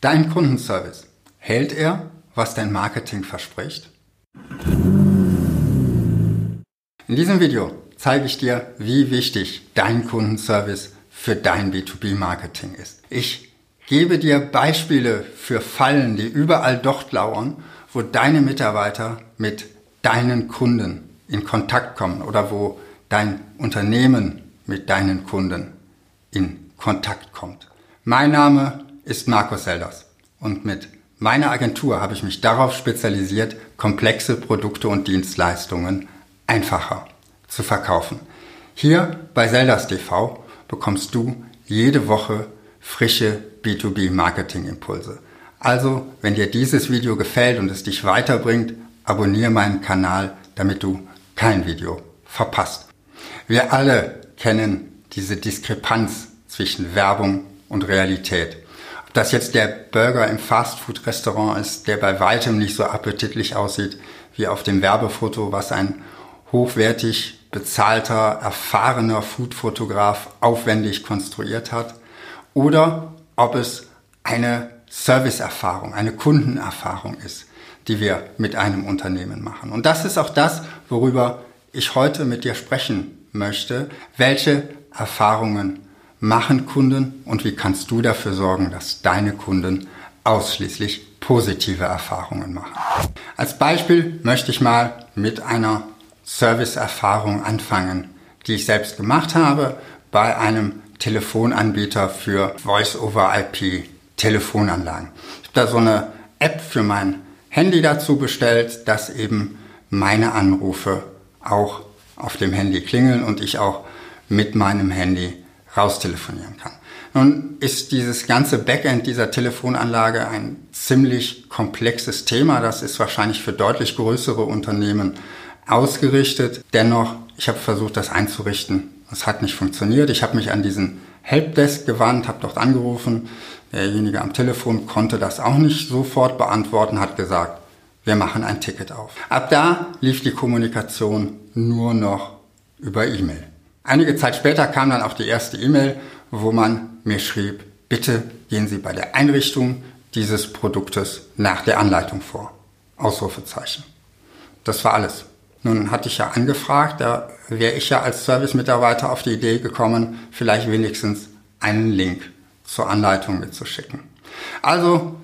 Dein Kundenservice. Hält er, was dein Marketing verspricht? In diesem Video zeige ich dir, wie wichtig dein Kundenservice für dein B2B-Marketing ist. Ich gebe dir Beispiele für Fallen, die überall dort lauern, wo deine Mitarbeiter mit deinen Kunden in Kontakt kommen oder wo dein Unternehmen mit deinen Kunden in Kontakt kommt. Mein Name ist Markus Selders und mit meiner Agentur habe ich mich darauf spezialisiert, komplexe Produkte und Dienstleistungen einfacher zu verkaufen. Hier bei Selders TV bekommst du jede Woche frische B2B Marketing Impulse. Also, wenn dir dieses Video gefällt und es dich weiterbringt, abonniere meinen Kanal, damit du kein Video verpasst. Wir alle kennen diese Diskrepanz zwischen Werbung und Realität. Ob das jetzt der Burger im Fastfood-Restaurant ist, der bei weitem nicht so appetitlich aussieht wie auf dem Werbefoto, was ein hochwertig bezahlter, erfahrener Foodfotograf aufwendig konstruiert hat, oder ob es eine Serviceerfahrung, eine Kundenerfahrung ist, die wir mit einem Unternehmen machen. Und das ist auch das, worüber ich heute mit dir sprechen möchte. Welche Erfahrungen machen Kunden und wie kannst du dafür sorgen, dass deine Kunden ausschließlich positive Erfahrungen machen. Als Beispiel möchte ich mal mit einer Serviceerfahrung anfangen, die ich selbst gemacht habe bei einem Telefonanbieter für Voice-over-IP Telefonanlagen. Ich habe da so eine App für mein Handy dazu bestellt, dass eben meine Anrufe auch auf dem Handy klingeln und ich auch mit meinem Handy raustelefonieren kann. Nun ist dieses ganze Backend dieser Telefonanlage ein ziemlich komplexes Thema. Das ist wahrscheinlich für deutlich größere Unternehmen ausgerichtet. Dennoch, ich habe versucht, das einzurichten. Es hat nicht funktioniert. Ich habe mich an diesen Helpdesk gewandt, habe dort angerufen. Derjenige am Telefon konnte das auch nicht sofort beantworten, hat gesagt, wir machen ein Ticket auf. Ab da lief die Kommunikation nur noch über E-Mail. Einige Zeit später kam dann auch die erste E-Mail, wo man mir schrieb, bitte gehen Sie bei der Einrichtung dieses Produktes nach der Anleitung vor. Ausrufezeichen. Das war alles. Nun hatte ich ja angefragt, da wäre ich ja als Service-Mitarbeiter auf die Idee gekommen, vielleicht wenigstens einen Link zur Anleitung mitzuschicken. Also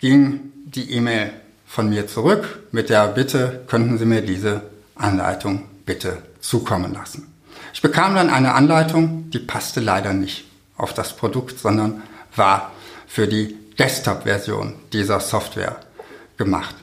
ging die E-Mail von mir zurück mit der Bitte, könnten Sie mir diese Anleitung bitte zukommen lassen. Ich bekam dann eine Anleitung, die passte leider nicht auf das Produkt, sondern war für die Desktop-Version dieser Software gemacht.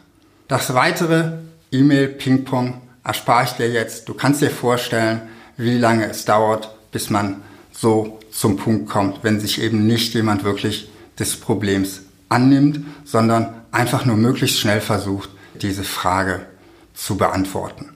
Das weitere E-Mail-Ping-Pong erspare ich dir jetzt. Du kannst dir vorstellen, wie lange es dauert, bis man so zum Punkt kommt, wenn sich eben nicht jemand wirklich des Problems annimmt, sondern einfach nur möglichst schnell versucht, diese Frage zu beantworten.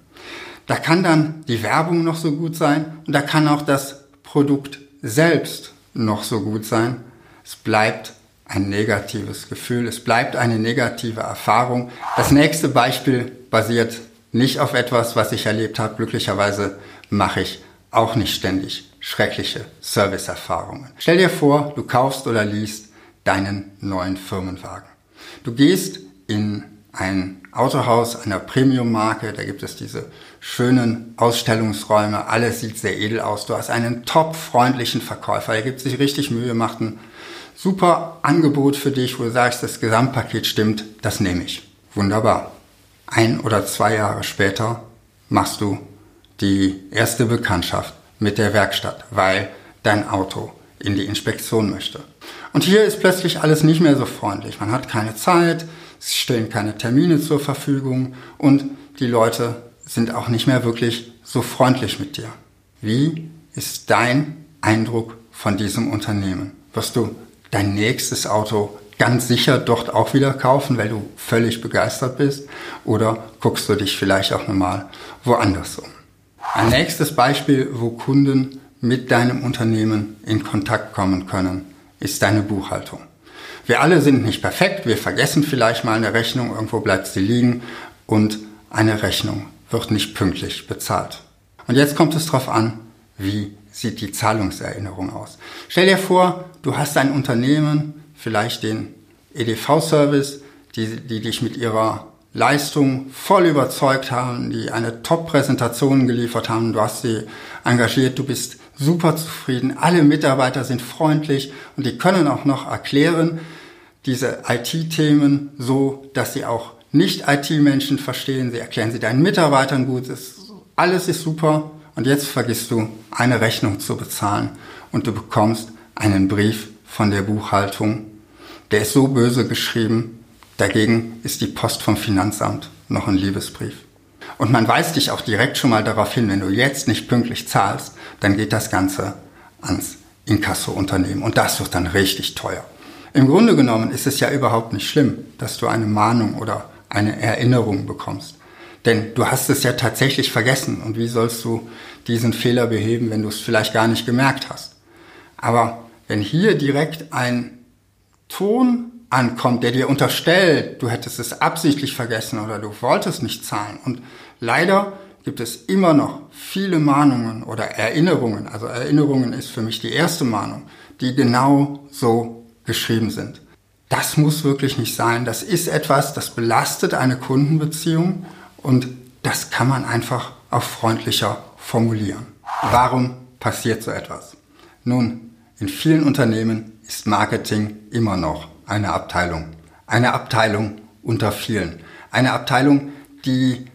Da kann dann die Werbung noch so gut sein und da kann auch das Produkt selbst noch so gut sein. Es bleibt ein negatives Gefühl, es bleibt eine negative Erfahrung. Das nächste Beispiel basiert nicht auf etwas, was ich erlebt habe. Glücklicherweise mache ich auch nicht ständig schreckliche Serviceerfahrungen. Stell dir vor, du kaufst oder liest deinen neuen Firmenwagen. Du gehst in ein Autohaus einer Premium-Marke, da gibt es diese schönen Ausstellungsräume, alles sieht sehr edel aus. Du hast einen top freundlichen Verkäufer, der gibt sich richtig Mühe, macht ein super Angebot für dich, wo du sagst, das Gesamtpaket stimmt, das nehme ich. Wunderbar. Ein oder zwei Jahre später machst du die erste Bekanntschaft mit der Werkstatt, weil dein Auto in die Inspektion möchte. Und hier ist plötzlich alles nicht mehr so freundlich. Man hat keine Zeit, es stellen keine Termine zur Verfügung und die Leute sind auch nicht mehr wirklich so freundlich mit dir. Wie ist dein Eindruck von diesem Unternehmen? Wirst du dein nächstes Auto ganz sicher dort auch wieder kaufen, weil du völlig begeistert bist? Oder guckst du dich vielleicht auch nochmal woanders um? Ein nächstes Beispiel, wo Kunden mit deinem Unternehmen in Kontakt kommen können, ist deine Buchhaltung. Wir alle sind nicht perfekt, wir vergessen vielleicht mal eine Rechnung, irgendwo bleibt sie liegen und eine Rechnung wird nicht pünktlich bezahlt. Und jetzt kommt es darauf an, wie sieht die Zahlungserinnerung aus. Stell dir vor, du hast ein Unternehmen, vielleicht den EDV-Service, die, die dich mit ihrer Leistung voll überzeugt haben, die eine Top-Präsentation geliefert haben. Du hast sie engagiert, du bist super zufrieden. Alle Mitarbeiter sind freundlich und die können auch noch erklären, diese IT-Themen so, dass sie auch nicht-IT-Menschen verstehen. Sie erklären sie deinen Mitarbeitern gut. Es, alles ist super. Und jetzt vergisst du, eine Rechnung zu bezahlen und du bekommst einen Brief von der Buchhaltung. Der ist so böse geschrieben, Dagegen ist die Post vom Finanzamt noch ein Liebesbrief. Und man weist dich auch direkt schon mal darauf hin, wenn du jetzt nicht pünktlich zahlst, dann geht das Ganze ans Inkasso-Unternehmen. Und das wird dann richtig teuer. Im Grunde genommen ist es ja überhaupt nicht schlimm, dass du eine Mahnung oder eine Erinnerung bekommst. Denn du hast es ja tatsächlich vergessen. Und wie sollst du diesen Fehler beheben, wenn du es vielleicht gar nicht gemerkt hast? Aber wenn hier direkt ein Ton ankommt, der dir unterstellt, du hättest es absichtlich vergessen oder du wolltest nicht zahlen. Und leider gibt es immer noch viele Mahnungen oder Erinnerungen. Also Erinnerungen ist für mich die erste Mahnung, die genau so geschrieben sind. Das muss wirklich nicht sein. Das ist etwas, das belastet eine Kundenbeziehung und das kann man einfach auch freundlicher formulieren. Warum passiert so etwas? Nun, in vielen Unternehmen ist Marketing immer noch eine Abteilung. Eine Abteilung unter vielen. Eine Abteilung, die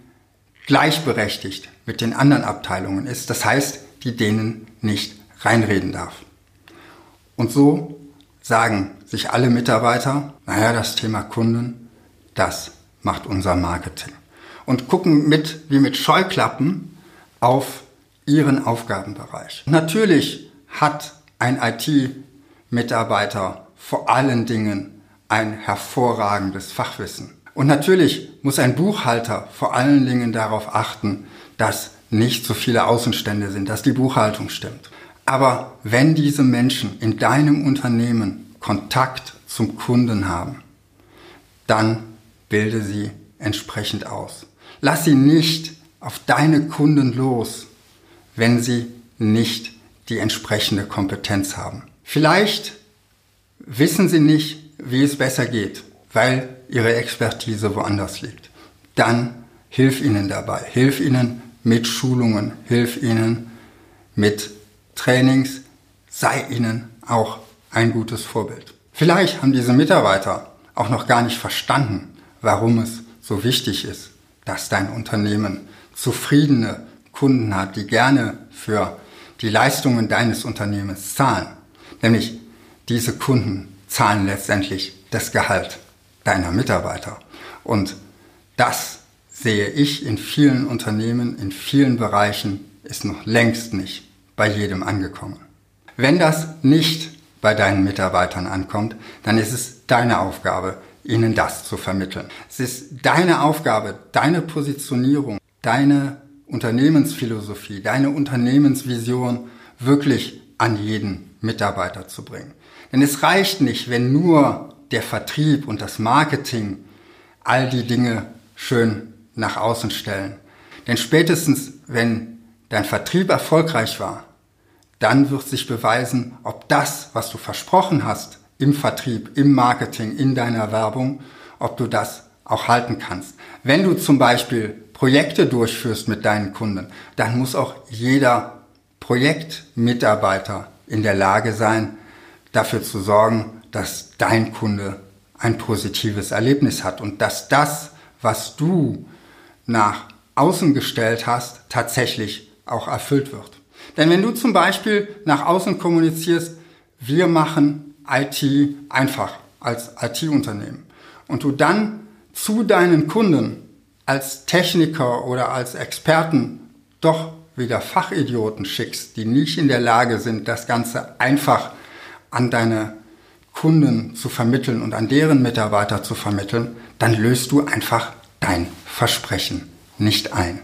gleichberechtigt mit den anderen Abteilungen ist. Das heißt, die denen nicht reinreden darf. Und so sagen sich alle Mitarbeiter, naja, das Thema Kunden, das macht unser Marketing. Und gucken mit, wie mit Scheuklappen auf ihren Aufgabenbereich. Natürlich hat ein IT-Mitarbeiter vor allen Dingen ein hervorragendes Fachwissen. Und natürlich muss ein Buchhalter vor allen Dingen darauf achten, dass nicht so viele Außenstände sind, dass die Buchhaltung stimmt. Aber wenn diese Menschen in deinem Unternehmen Kontakt zum Kunden haben, dann bilde sie entsprechend aus. Lass sie nicht auf deine Kunden los, wenn sie nicht die entsprechende Kompetenz haben. Vielleicht wissen sie nicht, wie es besser geht, weil ihre Expertise woanders liegt. Dann hilf ihnen dabei. Hilf ihnen mit Schulungen, hilf ihnen mit Trainings, sei ihnen auch ein gutes Vorbild. Vielleicht haben diese Mitarbeiter auch noch gar nicht verstanden, warum es so wichtig ist, dass dein Unternehmen zufriedene Kunden hat, die gerne für die Leistungen deines Unternehmens zahlen. Nämlich diese Kunden zahlen letztendlich das Gehalt deiner Mitarbeiter. Und das sehe ich in vielen Unternehmen, in vielen Bereichen, ist noch längst nicht bei jedem angekommen. Wenn das nicht bei deinen Mitarbeitern ankommt, dann ist es deine Aufgabe, ihnen das zu vermitteln. Es ist deine Aufgabe, deine Positionierung, deine Unternehmensphilosophie, deine Unternehmensvision wirklich an jeden Mitarbeiter zu bringen. Denn es reicht nicht, wenn nur der Vertrieb und das Marketing all die Dinge schön nach außen stellen. Denn spätestens, wenn dein Vertrieb erfolgreich war, dann wird sich beweisen, ob das, was du versprochen hast im Vertrieb, im Marketing, in deiner Werbung, ob du das auch halten kannst. Wenn du zum Beispiel Projekte durchführst mit deinen Kunden, dann muss auch jeder Projektmitarbeiter in der Lage sein, dafür zu sorgen, dass dein Kunde ein positives Erlebnis hat und dass das, was du nach außen gestellt hast, tatsächlich auch erfüllt wird. Denn wenn du zum Beispiel nach außen kommunizierst, wir machen IT einfach als IT-Unternehmen und du dann zu deinen Kunden als Techniker oder als Experten doch wieder Fachidioten schickst, die nicht in der Lage sind, das Ganze einfach an deine Kunden zu vermitteln und an deren Mitarbeiter zu vermitteln, dann löst du einfach dein Versprechen nicht ein.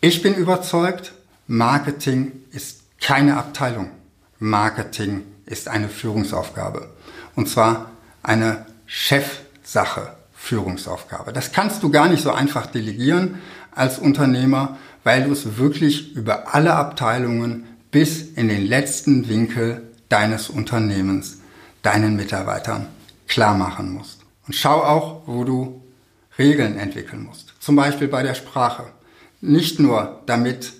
Ich bin überzeugt, Marketing ist keine Abteilung. Marketing ist eine Führungsaufgabe. Und zwar eine Chefsache Führungsaufgabe. Das kannst du gar nicht so einfach delegieren als Unternehmer, weil du es wirklich über alle Abteilungen bis in den letzten Winkel deines Unternehmens deinen Mitarbeitern klar machen musst. Und schau auch, wo du Regeln entwickeln musst. Zum Beispiel bei der Sprache. Nicht nur damit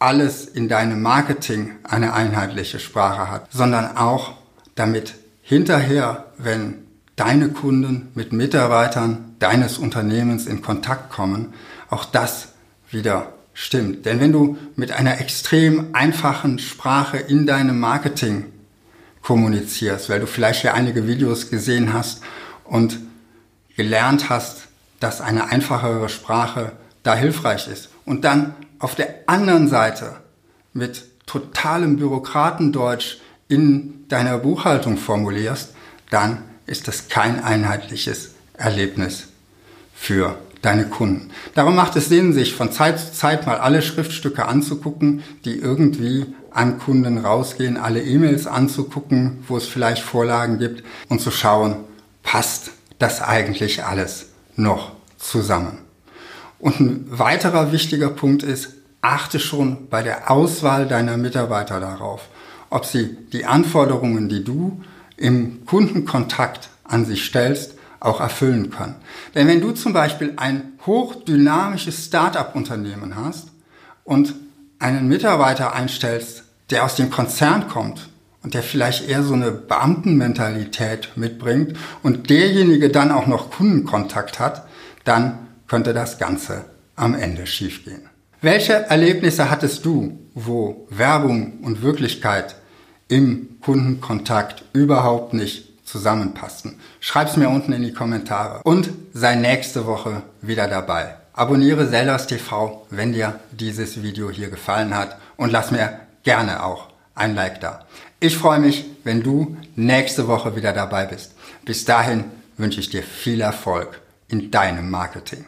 alles in deinem Marketing eine einheitliche Sprache hat, sondern auch damit hinterher, wenn deine Kunden mit Mitarbeitern deines Unternehmens in Kontakt kommen, auch das wieder stimmt. Denn wenn du mit einer extrem einfachen Sprache in deinem Marketing kommunizierst, weil du vielleicht ja einige Videos gesehen hast und gelernt hast, dass eine einfachere Sprache da hilfreich ist und dann auf der anderen Seite mit totalem Bürokratendeutsch in deiner Buchhaltung formulierst, dann ist das kein einheitliches Erlebnis für deine Kunden. Darum macht es Sinn, sich von Zeit zu Zeit mal alle Schriftstücke anzugucken, die irgendwie an Kunden rausgehen, alle E-Mails anzugucken, wo es vielleicht Vorlagen gibt und zu schauen, passt das eigentlich alles noch zusammen. Und ein weiterer wichtiger Punkt ist, achte schon bei der Auswahl deiner Mitarbeiter darauf, ob sie die Anforderungen, die du im Kundenkontakt an sich stellst, auch erfüllen können. Denn wenn du zum Beispiel ein hochdynamisches Start-up-Unternehmen hast und einen Mitarbeiter einstellst, der aus dem Konzern kommt und der vielleicht eher so eine Beamtenmentalität mitbringt und derjenige dann auch noch Kundenkontakt hat, dann könnte das Ganze am Ende schiefgehen. Welche Erlebnisse hattest du, wo Werbung und Wirklichkeit im Kundenkontakt überhaupt nicht zusammenpassten? Schreib's mir unten in die Kommentare und sei nächste Woche wieder dabei. Abonniere Sellers TV, wenn dir dieses Video hier gefallen hat und lass mir gerne auch ein Like da. Ich freue mich, wenn du nächste Woche wieder dabei bist. Bis dahin wünsche ich dir viel Erfolg in deinem Marketing.